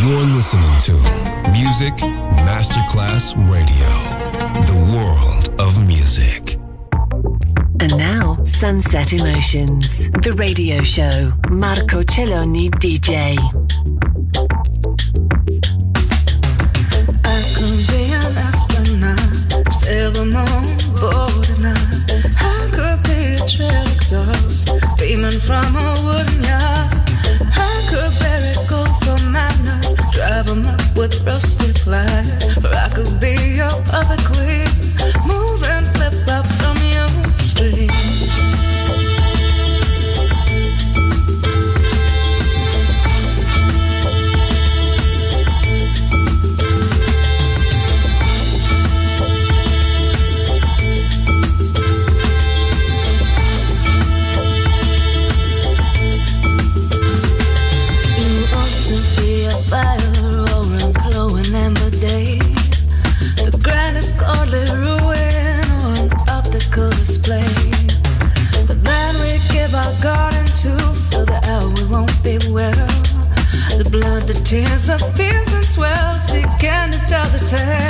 You're listening to Music Masterclass Radio, the world of music. And now, Sunset Emotions, the radio show. Marco Celloni, DJ. I could be a trail exhaust, beaming from a rusty fly, but I could be your other queen. pretend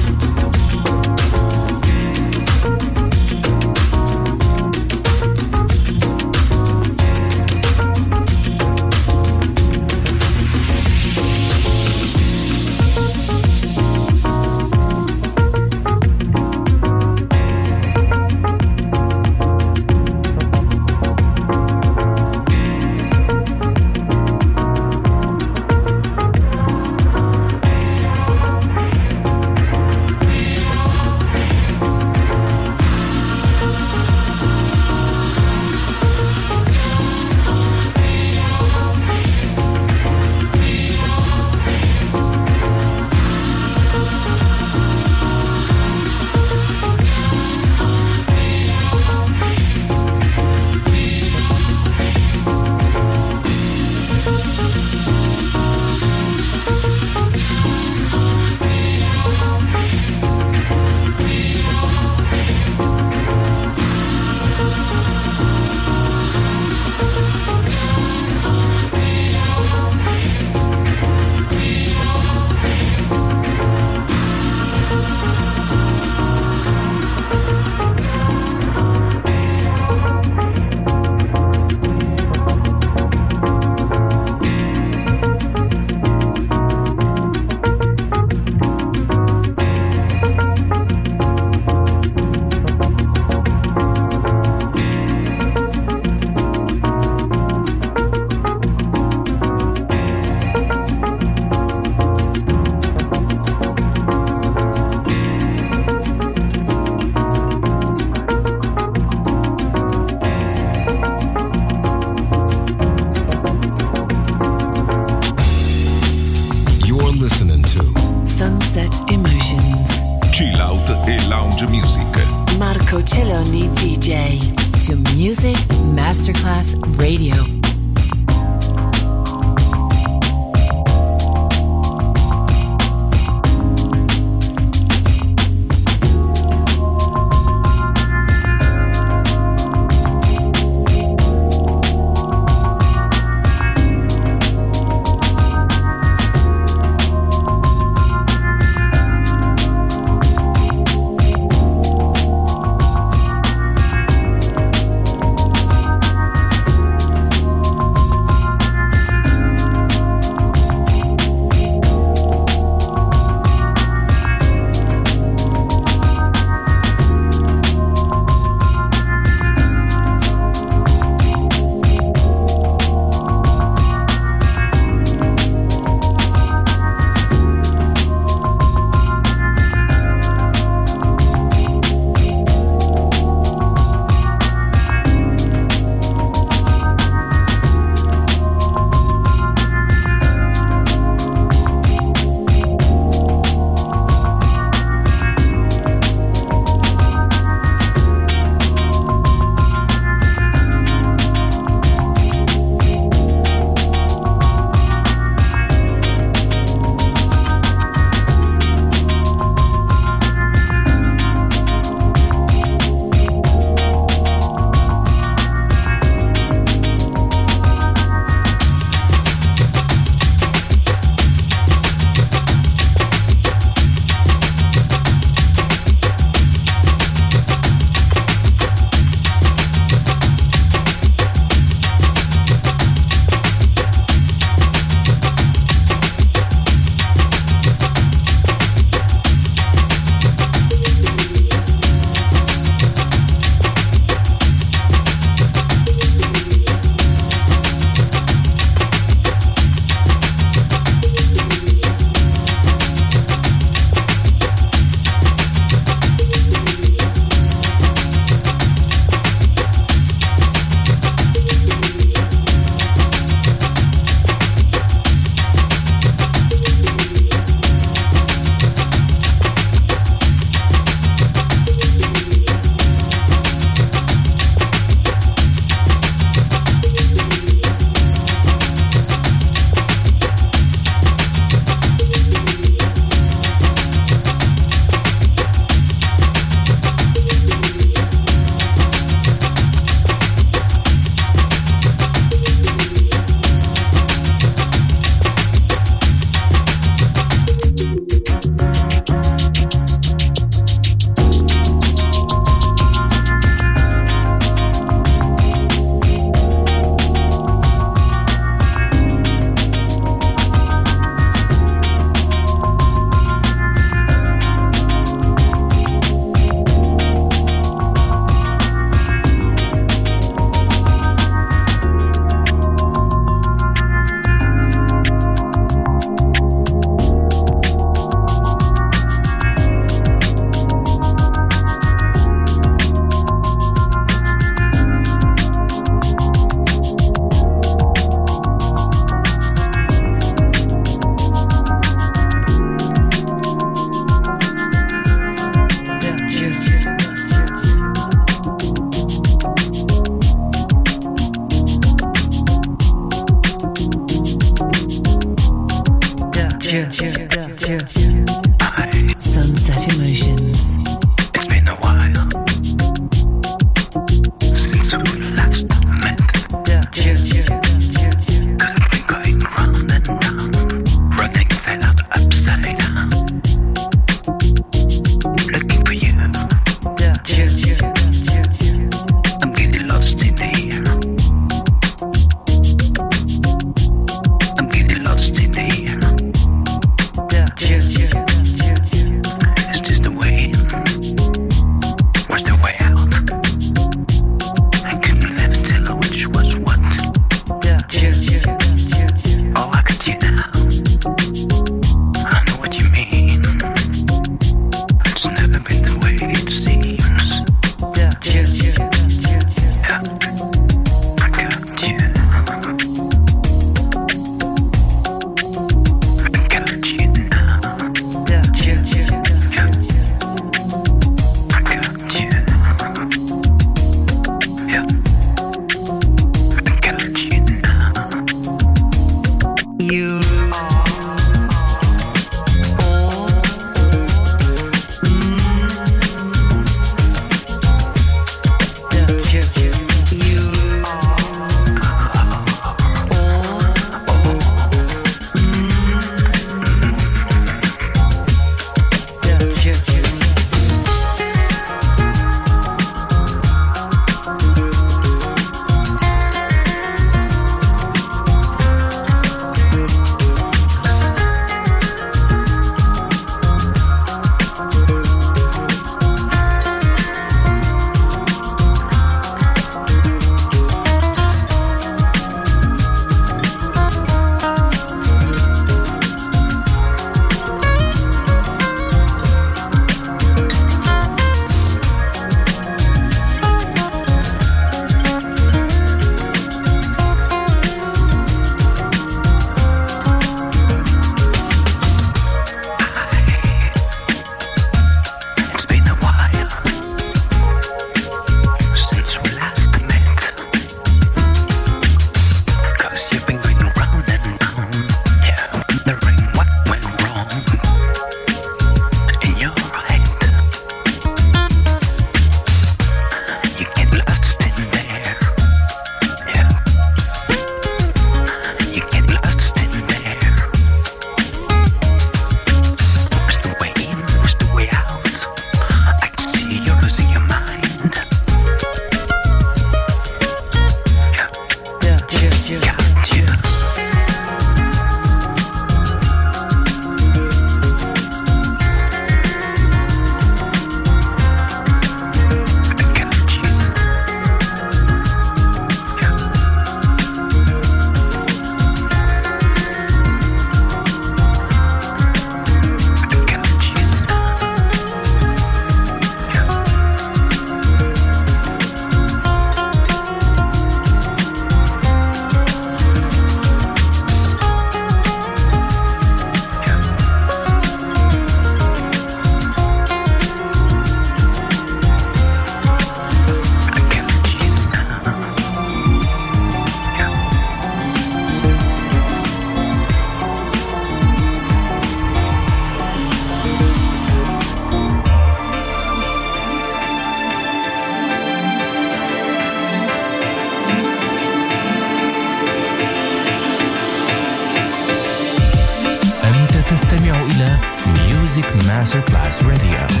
على ميوزك ماستر كلاس راديو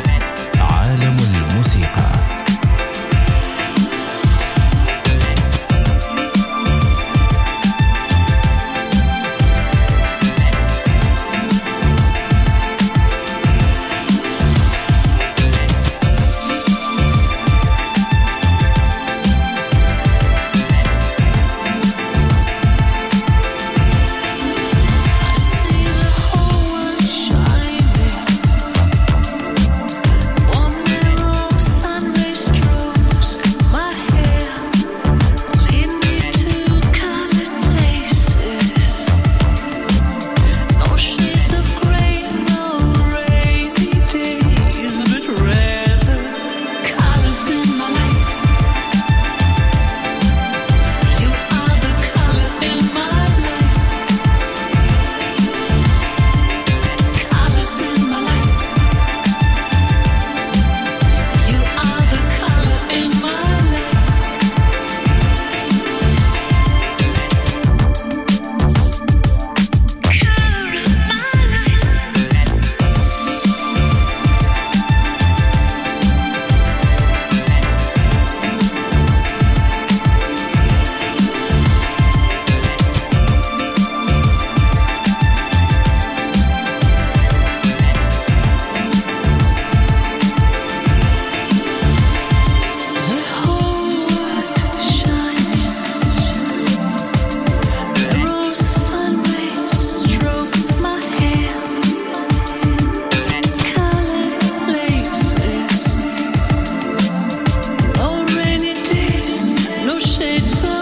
عالم الموسيقى. it's a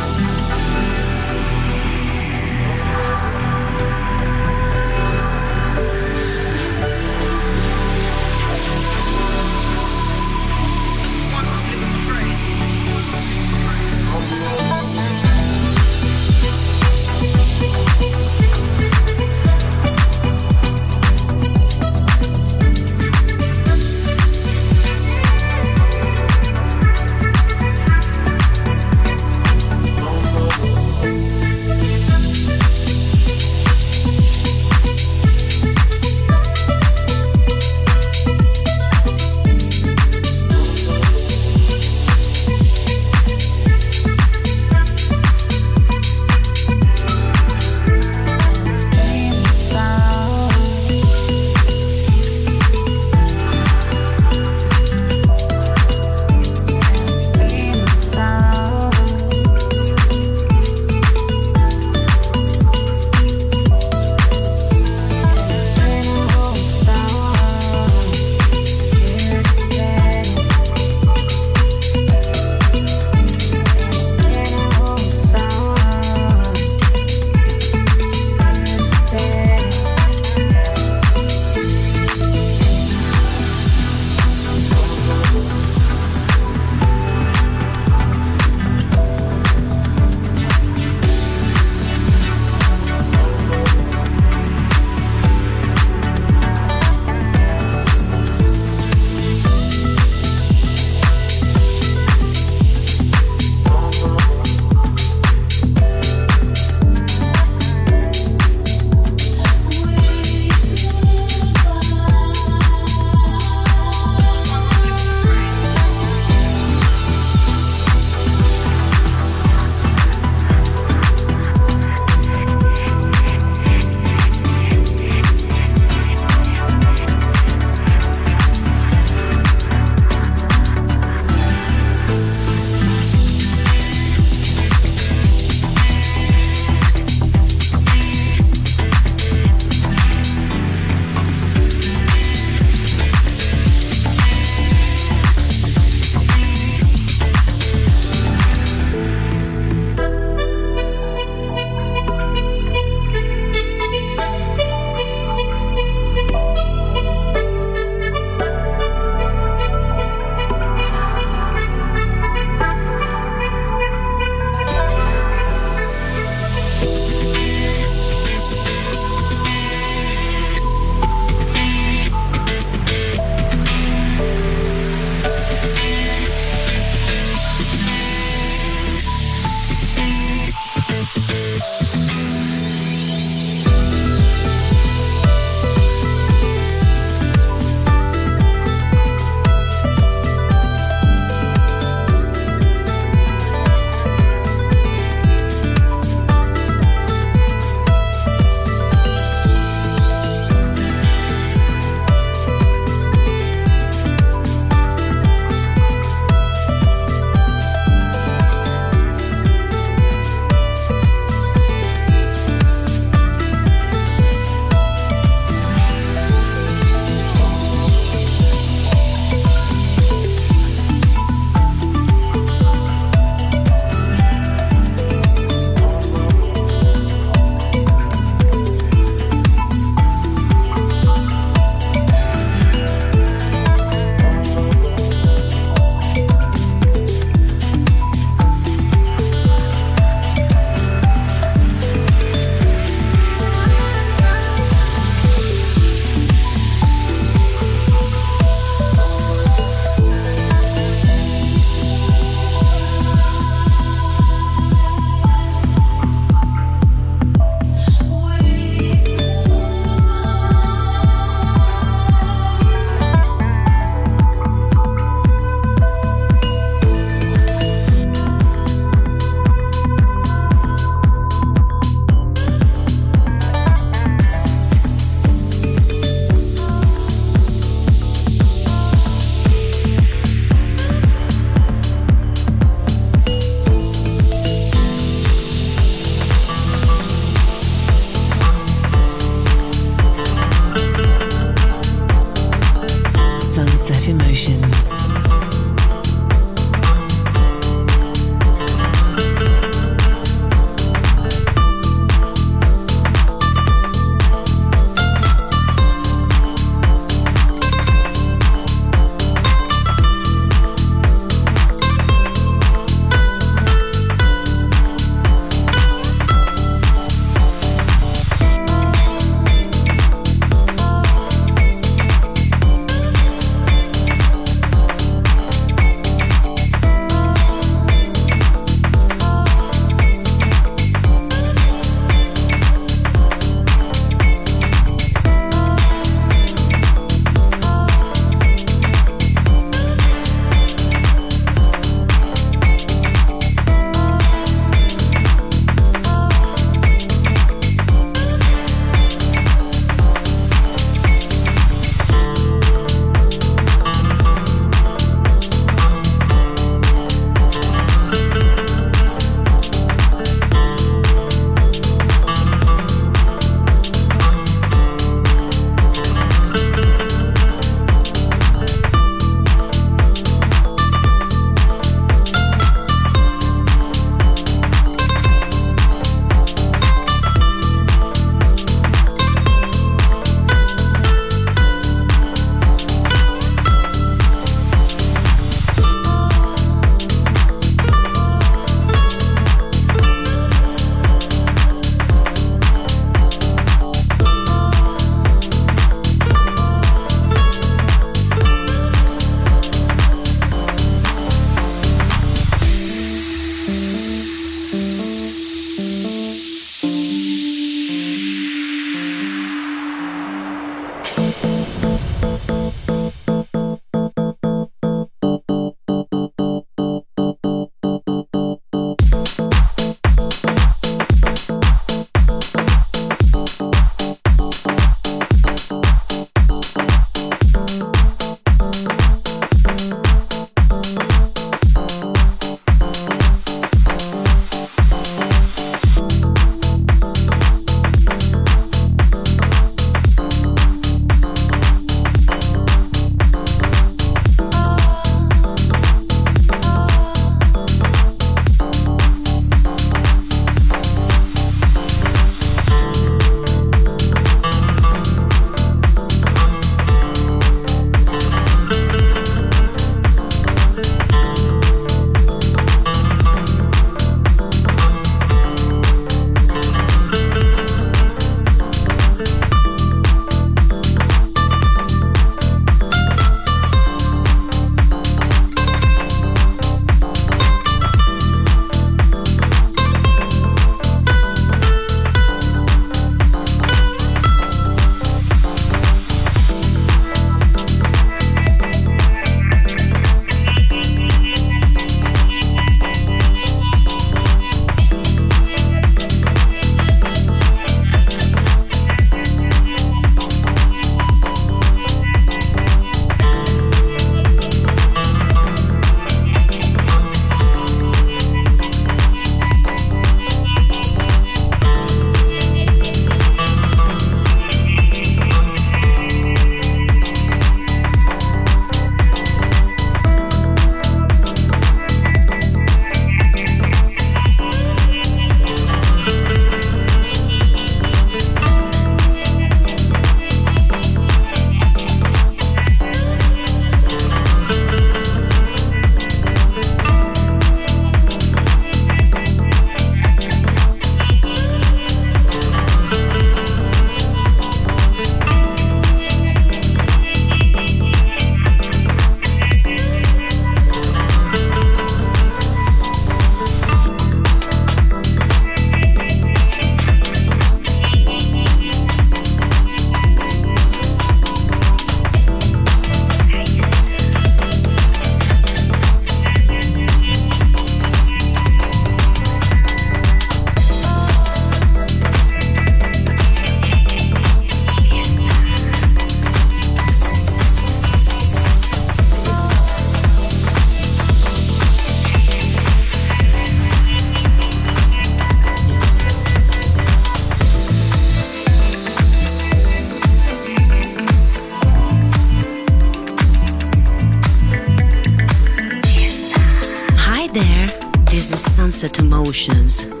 Sunset emotions.